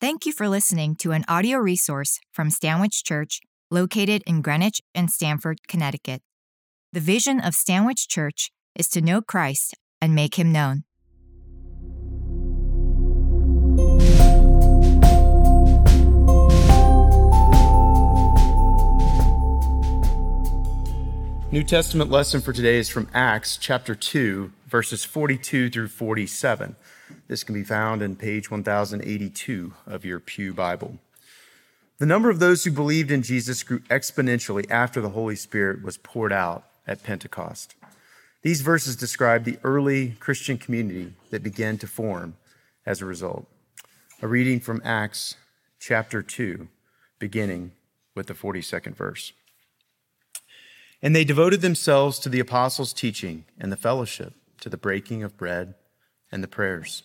Thank you for listening to an audio resource from Stanwich Church, located in Greenwich and Stamford, Connecticut. The vision of Stanwich Church is to know Christ and make him known. New Testament lesson for today is from Acts chapter 2, verses 42 through 47. This can be found in page 1082 of your Pew Bible. The number of those who believed in Jesus grew exponentially after the Holy Spirit was poured out at Pentecost. These verses describe the early Christian community that began to form as a result. A reading from Acts chapter 2, beginning with the 42nd verse. And they devoted themselves to the apostles' teaching and the fellowship, to the breaking of bread and the prayers.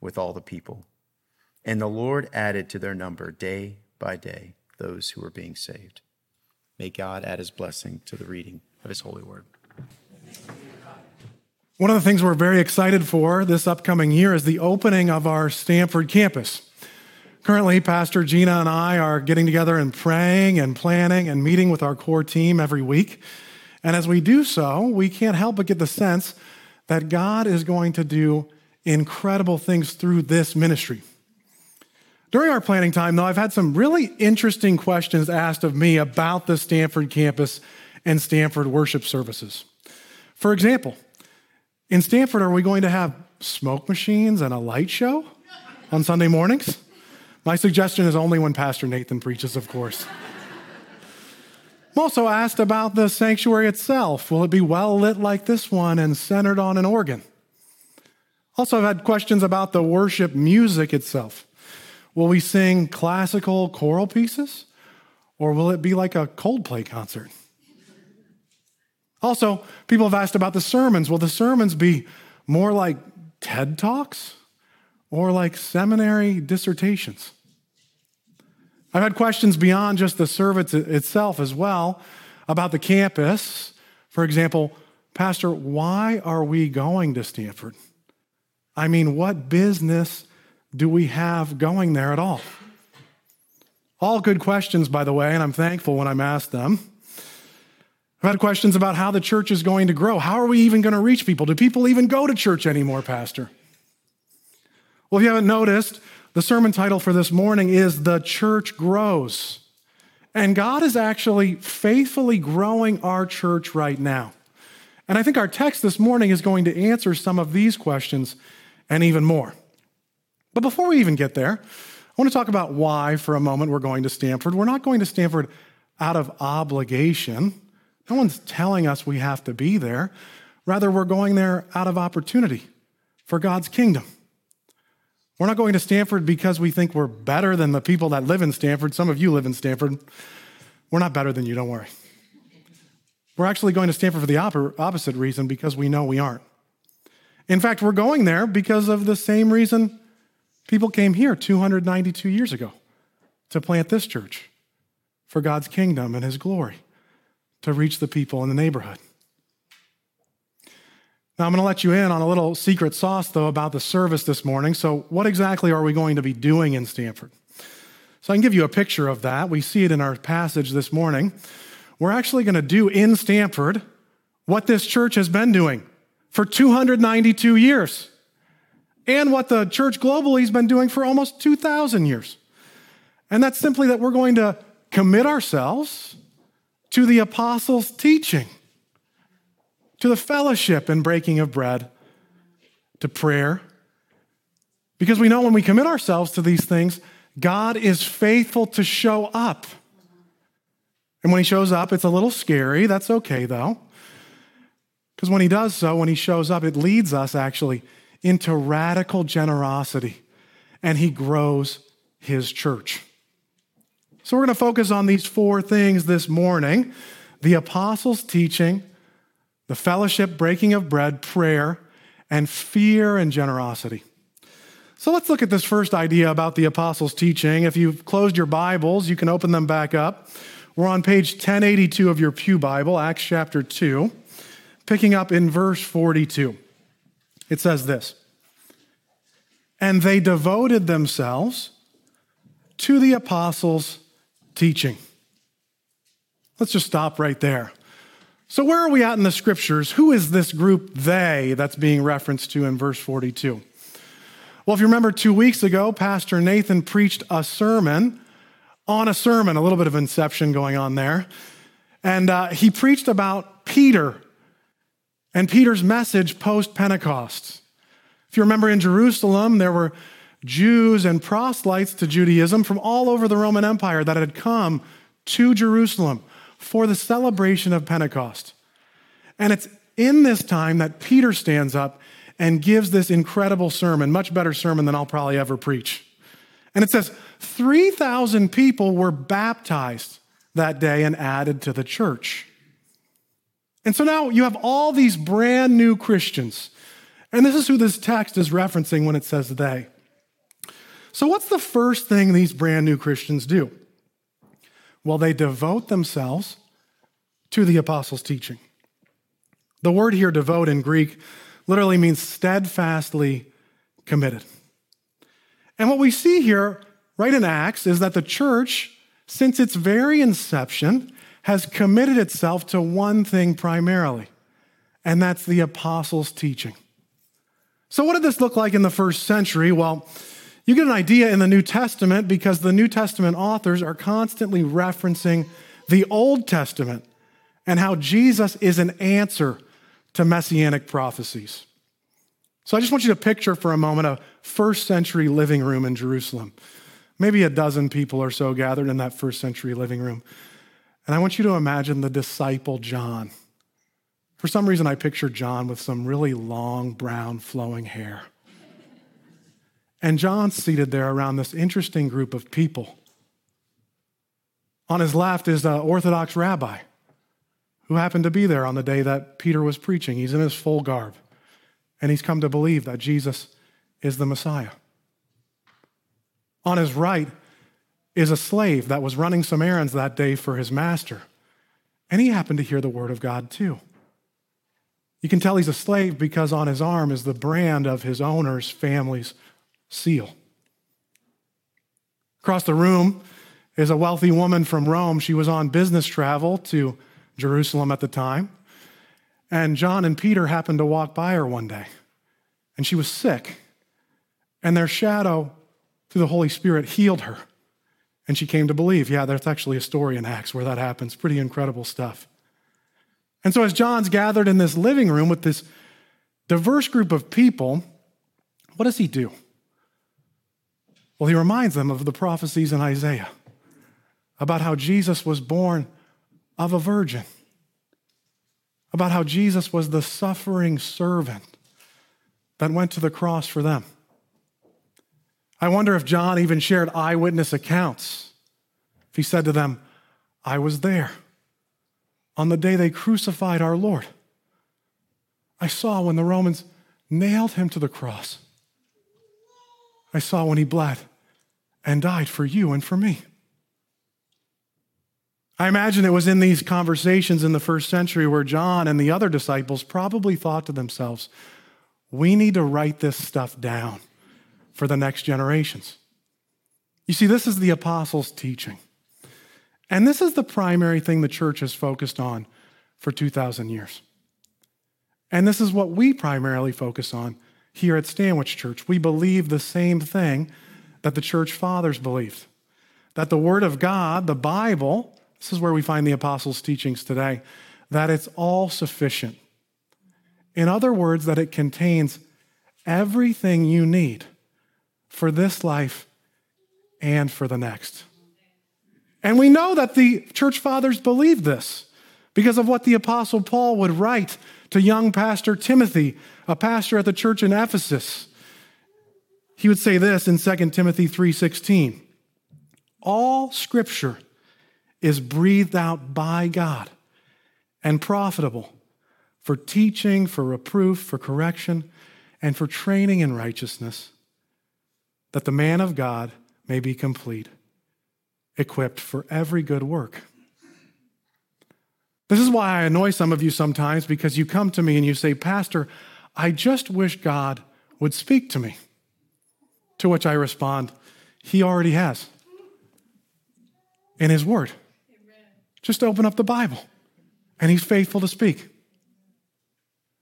with all the people. And the Lord added to their number day by day those who were being saved. May God add his blessing to the reading of his holy word. One of the things we're very excited for this upcoming year is the opening of our Stamford campus. Currently, Pastor Gina and I are getting together and praying and planning and meeting with our core team every week. And as we do so, we can't help but get the sense that God is going to do incredible things through this ministry. During our planning time, though, I've had some really interesting questions asked of me about the Stamford campus and Stamford worship services. For example, in Stamford, are we going to have smoke machines and a light show on Sunday mornings? My suggestion is only when Pastor Nathan preaches, of course. I'm also asked about the sanctuary itself. Will it be well lit like this one and centered on an organ? Also, I've had questions about the worship music itself. Will we sing classical choral pieces? Or will it be like a Coldplay concert? Also, people have asked about the sermons. Will the sermons be more like TED Talks or like seminary dissertations? I've had questions beyond just the service itself as well about the campus. For example, Pastor, why are we going to Stamford? I mean, what business do we have going there at all? All good questions, by the way, and I'm thankful when I'm asked them. I've had questions about how the church is going to grow. How are we even going to reach people? Do people even go to church anymore, Pastor? Well, if you haven't noticed, the sermon title for this morning is The Church Grows. And God is actually faithfully growing our church right now. And I think our text this morning is going to answer some of these questions and even more. But before we even get there, I want to talk about why for a moment we're going to Stamford. We're not going to Stamford out of obligation. No one's telling us we have to be there. Rather, we're going there out of opportunity for God's kingdom. We're not going to Stamford because we think we're better than the people that live in Stamford. Some of you live in Stamford. We're not better than you, don't worry. We're actually going to Stamford for the opposite reason because we know we aren't. In fact, we're going there because of the same reason people came here 292 years ago to plant this church for God's kingdom and His glory, to reach the people in the neighborhood. Now, I'm going to let you in on a little secret sauce, though, about the service this morning. So, what exactly are we going to be doing in Stamford? So, I can give you a picture of that. We see it in our passage this morning. We're actually going to do in Stamford what this church has been doing for 292 years and what the church globally has been doing for almost 2,000 years. And that's simply that we're going to commit ourselves to the apostles' teaching to the fellowship and breaking of bread, to prayer. Because we know when we commit ourselves to these things, God is faithful to show up. And when he shows up, it's a little scary. That's okay, though. Because when he does so, when he shows up, it leads us actually into radical generosity. And he grows his church. So we're going to focus on these four things this morning the apostles' teaching, the fellowship, breaking of bread, prayer, and fear and generosity. So let's look at this first idea about the apostles' teaching. If you've closed your Bibles, you can open them back up. We're on page 1082 of your Pew Bible, Acts chapter 2, picking up in verse 42. It says this And they devoted themselves to the apostles' teaching. Let's just stop right there. So, where are we at in the scriptures? Who is this group they that's being referenced to in verse 42? Well, if you remember two weeks ago, Pastor Nathan preached a sermon on a sermon, a little bit of inception going on there. And uh, he preached about Peter and Peter's message post Pentecost. If you remember in Jerusalem, there were Jews and proselytes to Judaism from all over the Roman Empire that had come to Jerusalem for the celebration of Pentecost. And it's in this time that Peter stands up and gives this incredible sermon, much better sermon than I'll probably ever preach. And it says 3,000 people were baptized that day and added to the church. And so now you have all these brand new Christians. And this is who this text is referencing when it says they. So, what's the first thing these brand new Christians do? Well, they devote themselves to the apostles' teaching. The word here, devote in Greek, literally means steadfastly committed. And what we see here, right in Acts, is that the church, since its very inception, has committed itself to one thing primarily, and that's the apostles' teaching. So, what did this look like in the first century? Well, you get an idea in the New Testament because the New Testament authors are constantly referencing the Old Testament and how Jesus is an answer to messianic prophecies. So I just want you to picture for a moment a first century living room in Jerusalem. Maybe a dozen people or so gathered in that first century living room. And I want you to imagine the disciple John. For some reason, I picture John with some really long, brown, flowing hair. And John's seated there around this interesting group of people. On his left is an Orthodox rabbi who happened to be there on the day that Peter was preaching. He's in his full garb and he's come to believe that Jesus is the Messiah. On his right is a slave that was running some errands that day for his master, and he happened to hear the word of God too. You can tell he's a slave because on his arm is the brand of his owner's family's seal. Across the room is a wealthy woman from Rome. She was on business travel to Jerusalem at the time. And John and Peter happened to walk by her one day, and she was sick. And their shadow, through the Holy Spirit, healed her. And she came to believe. Yeah, there's actually a story in Acts where that happens. Pretty incredible stuff. And so, as John's gathered in this living room with this diverse group of people, what does he do? Well, he reminds them of the prophecies in Isaiah about how Jesus was born of a virgin about how Jesus was the suffering servant that went to the cross for them. I wonder if John even shared eyewitness accounts. If he said to them, I was there on the day they crucified our Lord. I saw when the Romans nailed him to the cross. I saw when he bled and died for you and for me. I imagine it was in these conversations in the first century where John and the other disciples probably thought to themselves, we need to write this stuff down for the next generations. You see, this is the apostles' teaching. And this is the primary thing the church has focused on for 2,000 years. And this is what we primarily focus on here at Stanwich Church. We believe the same thing that the church fathers believed that the Word of God, the Bible, this is where we find the apostles' teachings today that it's all sufficient. In other words, that it contains everything you need for this life and for the next. And we know that the church fathers believed this because of what the apostle Paul would write to young pastor Timothy, a pastor at the church in Ephesus. He would say this in 2 Timothy 3:16. all scripture is breathed out by God and profitable for teaching, for reproof, for correction, and for training in righteousness, that the man of God may be complete, equipped for every good work. This is why I annoy some of you sometimes because you come to me and you say, Pastor, I just wish God would speak to me. To which I respond, He already has in His Word. Just open up the Bible, and He's faithful to speak.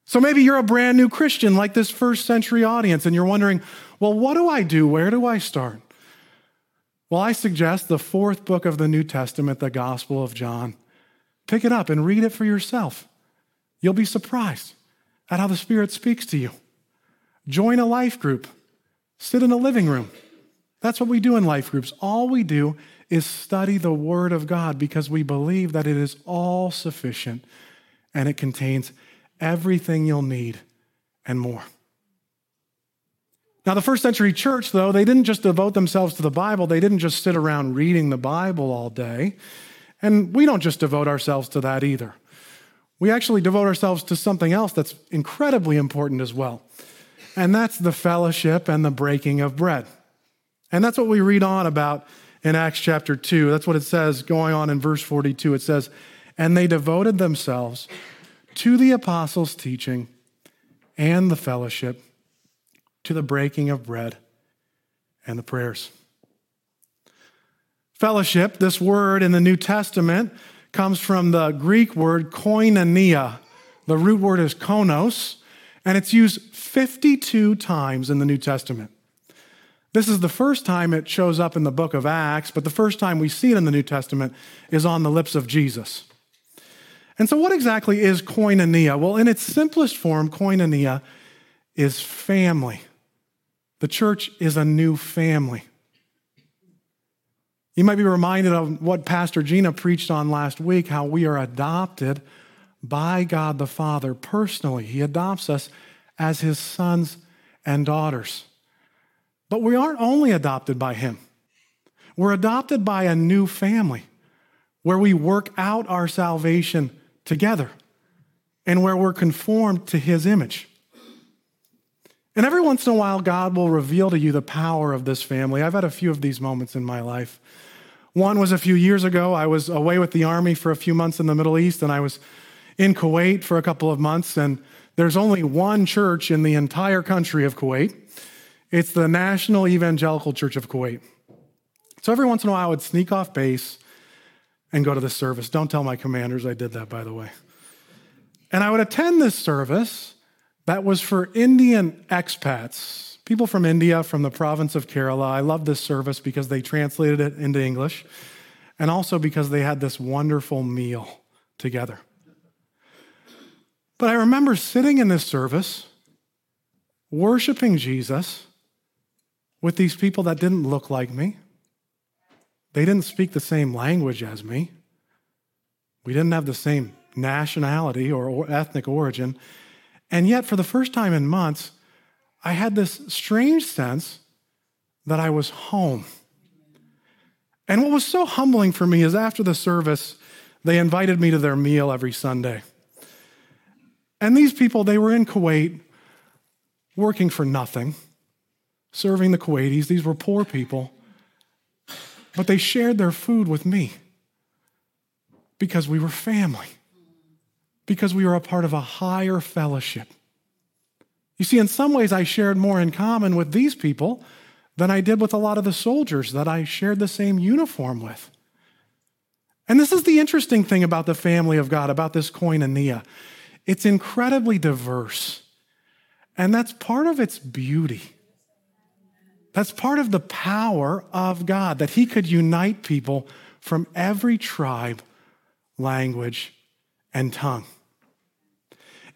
So maybe you're a brand new Christian like this first century audience, and you're wondering, well, what do I do? Where do I start? Well, I suggest the fourth book of the New Testament, the Gospel of John. Pick it up and read it for yourself. You'll be surprised at how the Spirit speaks to you. Join a life group, sit in a living room. That's what we do in life groups. All we do is study the Word of God because we believe that it is all sufficient and it contains everything you'll need and more. Now, the first century church, though, they didn't just devote themselves to the Bible, they didn't just sit around reading the Bible all day. And we don't just devote ourselves to that either. We actually devote ourselves to something else that's incredibly important as well. And that's the fellowship and the breaking of bread. And that's what we read on about in Acts chapter 2. That's what it says going on in verse 42. It says, And they devoted themselves to the apostles' teaching and the fellowship, to the breaking of bread and the prayers. Fellowship, this word in the New Testament, comes from the Greek word koinonia. The root word is koinos, and it's used 52 times in the New Testament. This is the first time it shows up in the book of Acts, but the first time we see it in the New Testament is on the lips of Jesus. And so, what exactly is koinonia? Well, in its simplest form, koinonia is family. The church is a new family. You might be reminded of what Pastor Gina preached on last week how we are adopted by God the Father personally. He adopts us as his sons and daughters. But we aren't only adopted by him, we're adopted by a new family where we work out our salvation together and where we're conformed to his image. And every once in a while, God will reveal to you the power of this family. I've had a few of these moments in my life. One was a few years ago. I was away with the army for a few months in the Middle East, and I was in Kuwait for a couple of months. And there's only one church in the entire country of Kuwait it's the National Evangelical Church of Kuwait. So every once in a while, I would sneak off base and go to the service. Don't tell my commanders I did that, by the way. And I would attend this service that was for Indian expats, people from India, from the province of Kerala. I love this service because they translated it into English and also because they had this wonderful meal together. But I remember sitting in this service, worshiping Jesus with these people that didn't look like me, they didn't speak the same language as me. We didn't have the same nationality or ethnic origin. And yet, for the first time in months, I had this strange sense that I was home. And what was so humbling for me is after the service, they invited me to their meal every Sunday. And these people, they were in Kuwait working for nothing, serving the Kuwaitis. These were poor people. But they shared their food with me because we were family, because we were a part of a higher fellowship. You see, in some ways, I shared more in common with these people than I did with a lot of the soldiers that I shared the same uniform with. And this is the interesting thing about the family of God, about this koinonia. It's incredibly diverse. And that's part of its beauty. That's part of the power of God, that He could unite people from every tribe, language, and tongue.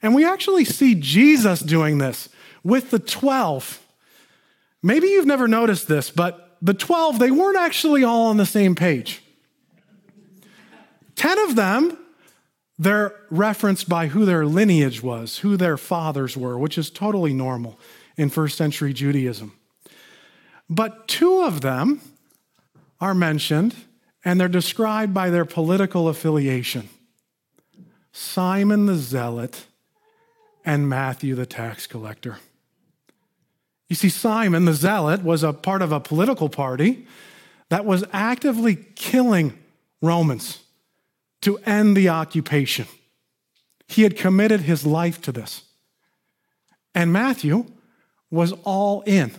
And we actually see Jesus doing this with the 12. Maybe you've never noticed this, but the 12, they weren't actually all on the same page. 10 of them, they're referenced by who their lineage was, who their fathers were, which is totally normal in first century Judaism. But two of them are mentioned and they're described by their political affiliation Simon the Zealot and Matthew the tax collector. You see, Simon the Zealot was a part of a political party that was actively killing Romans to end the occupation. He had committed his life to this. And Matthew was all in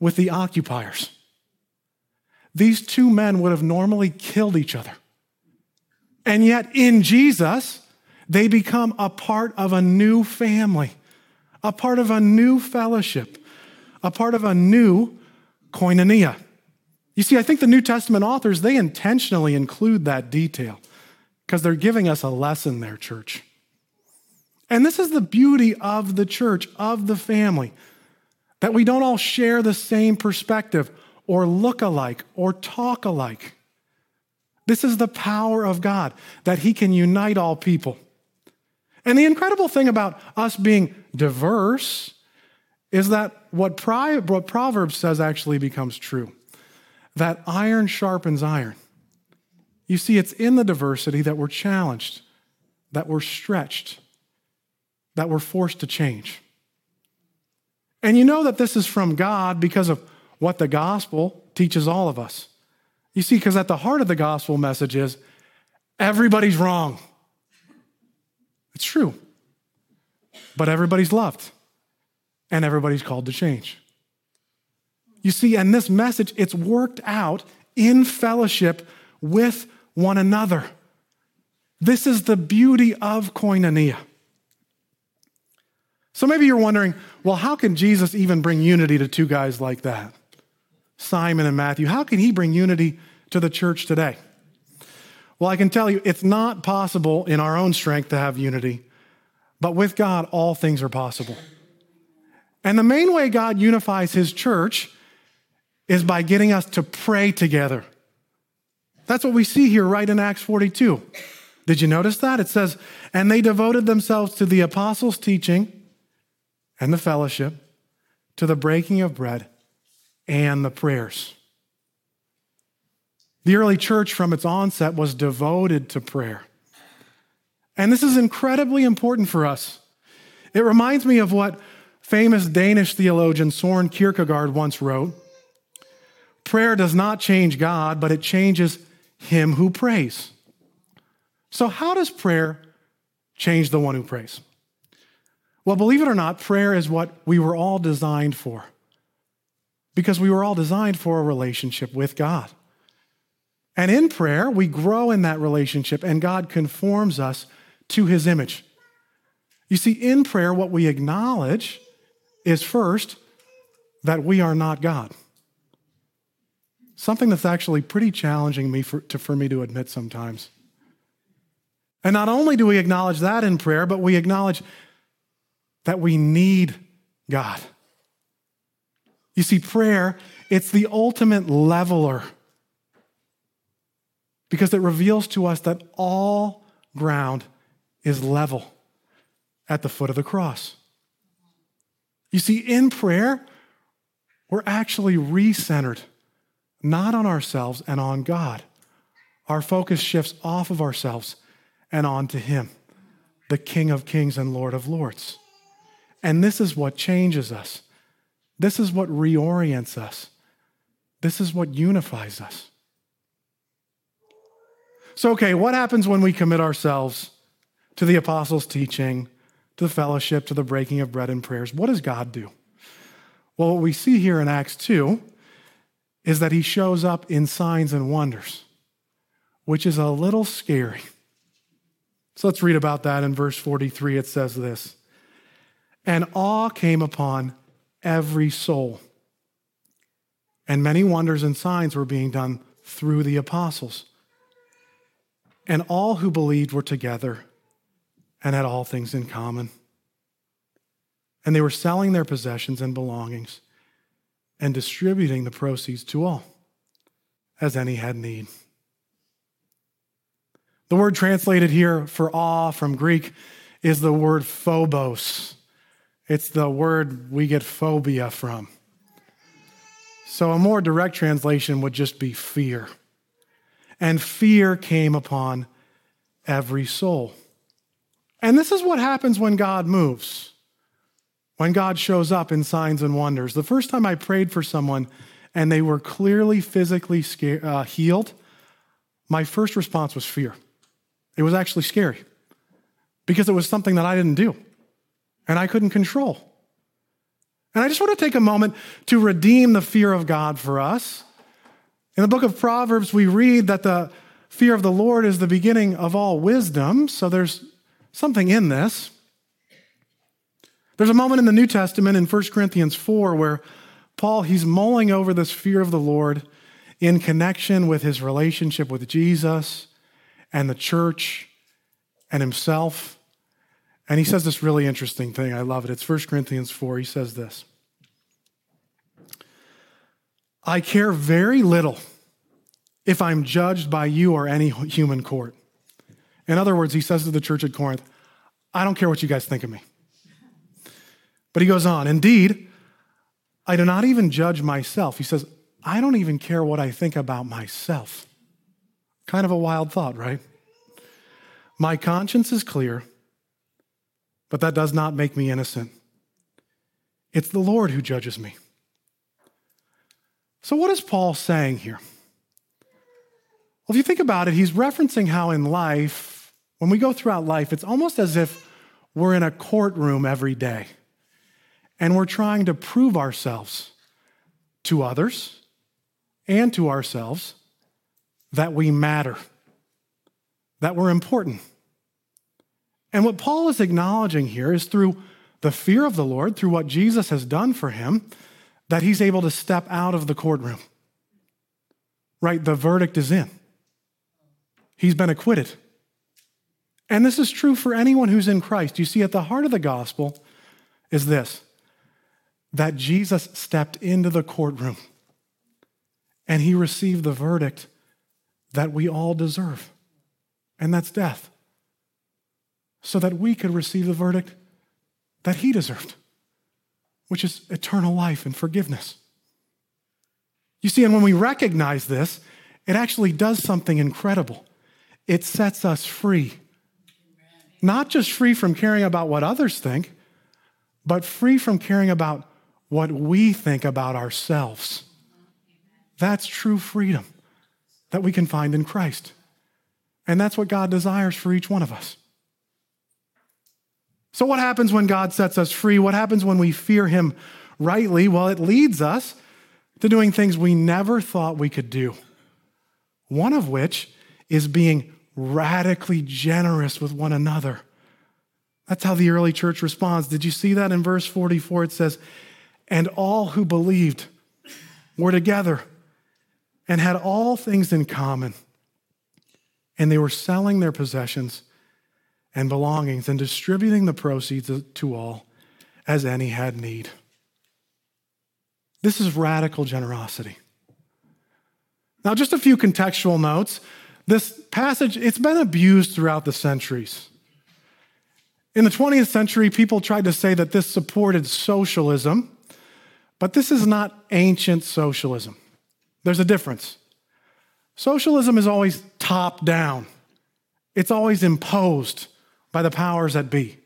with the occupiers. These two men would have normally killed each other. And yet, in Jesus, they become a part of a new family, a part of a new fellowship, a part of a new koinonia. You see, I think the New Testament authors, they intentionally include that detail because they're giving us a lesson there, church. And this is the beauty of the church, of the family, that we don't all share the same perspective or look alike or talk alike. This is the power of God, that He can unite all people. And the incredible thing about us being diverse is that what, what Proverbs says actually becomes true that iron sharpens iron. You see, it's in the diversity that we're challenged, that we're stretched, that we're forced to change. And you know that this is from God because of what the gospel teaches all of us. You see, because at the heart of the gospel message is everybody's wrong. It's true. But everybody's loved and everybody's called to change. You see, and this message, it's worked out in fellowship with one another. This is the beauty of koinonia. So maybe you're wondering, well, how can Jesus even bring unity to two guys like that? Simon and Matthew. How can he bring unity to the church today? Well, I can tell you, it's not possible in our own strength to have unity, but with God, all things are possible. And the main way God unifies his church is by getting us to pray together. That's what we see here right in Acts 42. Did you notice that? It says, and they devoted themselves to the apostles' teaching and the fellowship, to the breaking of bread and the prayers. The early church, from its onset, was devoted to prayer. And this is incredibly important for us. It reminds me of what famous Danish theologian Soren Kierkegaard once wrote Prayer does not change God, but it changes him who prays. So, how does prayer change the one who prays? Well, believe it or not, prayer is what we were all designed for because we were all designed for a relationship with God. And in prayer, we grow in that relationship and God conforms us to his image. You see, in prayer, what we acknowledge is first that we are not God something that's actually pretty challenging me for, to, for me to admit sometimes. And not only do we acknowledge that in prayer, but we acknowledge that we need God. You see, prayer, it's the ultimate leveler because it reveals to us that all ground is level at the foot of the cross. You see, in prayer, we're actually recentered not on ourselves and on God. Our focus shifts off of ourselves and onto Him, the King of Kings and Lord of Lords. And this is what changes us. This is what reorients us. This is what unifies us. So, okay, what happens when we commit ourselves to the apostles' teaching, to the fellowship, to the breaking of bread and prayers? What does God do? Well, what we see here in Acts 2 is that he shows up in signs and wonders, which is a little scary. So let's read about that in verse 43. It says this And awe came upon every soul, and many wonders and signs were being done through the apostles. And all who believed were together and had all things in common. And they were selling their possessions and belongings and distributing the proceeds to all, as any had need. The word translated here for awe from Greek is the word phobos. It's the word we get phobia from. So a more direct translation would just be fear. And fear came upon every soul. And this is what happens when God moves, when God shows up in signs and wonders. The first time I prayed for someone and they were clearly physically scared, uh, healed, my first response was fear. It was actually scary because it was something that I didn't do and I couldn't control. And I just want to take a moment to redeem the fear of God for us. In the book of Proverbs, we read that the fear of the Lord is the beginning of all wisdom. So there's something in this. There's a moment in the New Testament in 1 Corinthians 4 where Paul, he's mulling over this fear of the Lord in connection with his relationship with Jesus and the church and himself. And he says this really interesting thing. I love it. It's 1 Corinthians 4. He says this I care very little if I'm judged by you or any human court. In other words, he says to the church at Corinth, I don't care what you guys think of me. But he goes on, indeed, I do not even judge myself. He says, I don't even care what I think about myself. Kind of a wild thought, right? My conscience is clear, but that does not make me innocent. It's the Lord who judges me. So, what is Paul saying here? Well, if you think about it, he's referencing how in life, when we go throughout life, it's almost as if we're in a courtroom every day and we're trying to prove ourselves to others and to ourselves that we matter, that we're important. And what Paul is acknowledging here is through the fear of the Lord, through what Jesus has done for him, that he's able to step out of the courtroom. Right? The verdict is in he's been acquitted. And this is true for anyone who's in Christ. You see, at the heart of the gospel is this that Jesus stepped into the courtroom and he received the verdict that we all deserve, and that's death, so that we could receive the verdict that he deserved, which is eternal life and forgiveness. You see, and when we recognize this, it actually does something incredible it sets us free. Not just free from caring about what others think, but free from caring about what we think about ourselves. That's true freedom that we can find in Christ. And that's what God desires for each one of us. So, what happens when God sets us free? What happens when we fear Him rightly? Well, it leads us to doing things we never thought we could do. One of which is being radically generous with one another. That's how the early church responds. Did you see that in verse 44? It says, And all who believed were together and had all things in common. And they were selling their possessions and belongings and distributing the proceeds to all as any had need. This is radical generosity. Now, just a few contextual notes. This passage, it's been abused throughout the centuries. In the 20th century, people tried to say that this supported socialism, but this is not ancient socialism. There's a difference. Socialism is always top down, it's always imposed by the powers that be.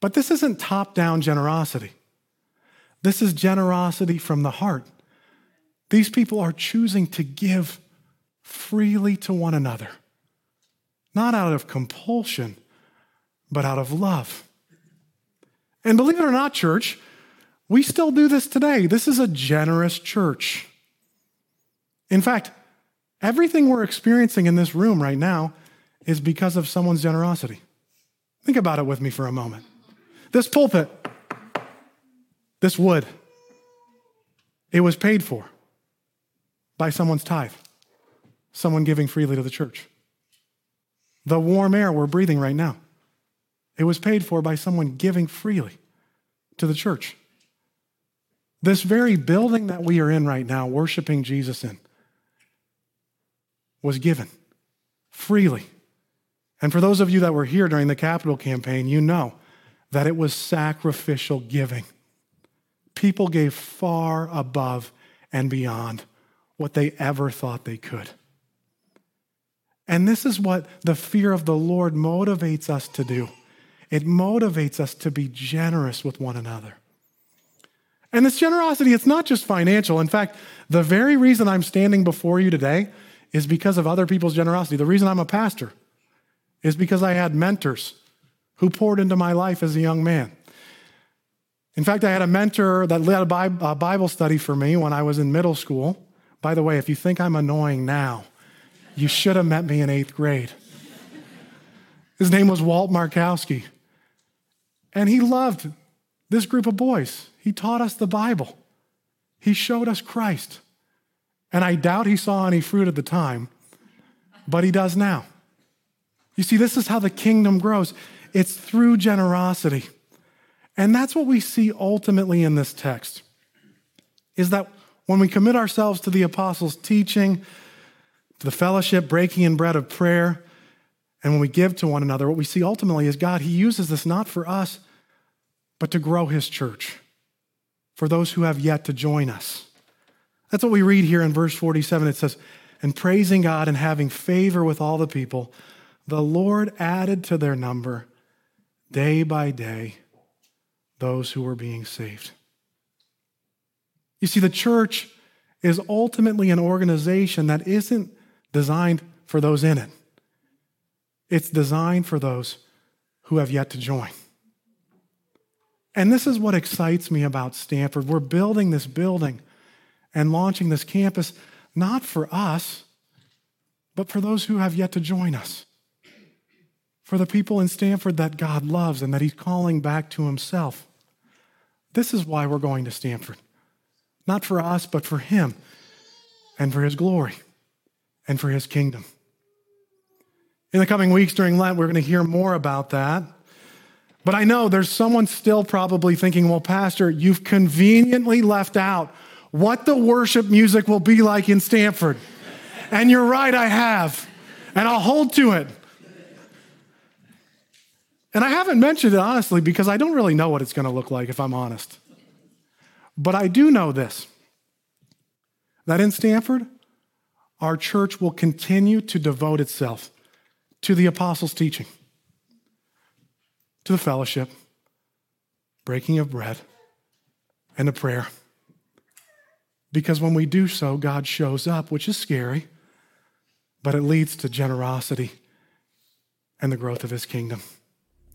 But this isn't top down generosity. This is generosity from the heart. These people are choosing to give freely to one another, not out of compulsion, but out of love. And believe it or not, church, we still do this today. This is a generous church. In fact, everything we're experiencing in this room right now is because of someone's generosity. Think about it with me for a moment. This pulpit, this wood, it was paid for by someone's tithe someone giving freely to the church. The warm air we're breathing right now, it was paid for by someone giving freely to the church. This very building that we are in right now, worshiping Jesus in, was given freely. And for those of you that were here during the capital campaign, you know that it was sacrificial giving. People gave far above and beyond what they ever thought they could. And this is what the fear of the Lord motivates us to do. It motivates us to be generous with one another. And this generosity, it's not just financial. In fact, the very reason I'm standing before you today is because of other people's generosity. The reason I'm a pastor is because I had mentors who poured into my life as a young man. In fact, I had a mentor that led a Bible study for me when I was in middle school. By the way, if you think I'm annoying now, you should have met me in eighth grade. His name was Walt Markowski. And he loved this group of boys. He taught us the Bible, he showed us Christ. And I doubt he saw any fruit at the time, but he does now. You see, this is how the kingdom grows it's through generosity. And that's what we see ultimately in this text is that when we commit ourselves to the apostles' teaching, to the fellowship, breaking in bread of prayer, and when we give to one another, what we see ultimately is God, He uses this not for us, but to grow His church, for those who have yet to join us. That's what we read here in verse 47. It says, And praising God and having favor with all the people, the Lord added to their number day by day those who were being saved. You see, the church is ultimately an organization that isn't designed for those in it, it's designed for those who have yet to join. And this is what excites me about Stamford. We're building this building and launching this campus not for us, but for those who have yet to join us. For the people in Stamford that God loves and that He's calling back to Himself. This is why we're going to Stamford. Not for us, but for Him and for His glory and for His kingdom. In the coming weeks during Lent, we're going to hear more about that. But I know there's someone still probably thinking, well, Pastor, you've conveniently left out what the worship music will be like in Stamford. And you're right, I have. And I'll hold to it. And I haven't mentioned it honestly because I don't really know what it's going to look like if I'm honest. But I do know this that in Stamford, our church will continue to devote itself to the apostles' teaching, to the fellowship, breaking of bread, and the prayer. Because when we do so, God shows up, which is scary, but it leads to generosity and the growth of his kingdom.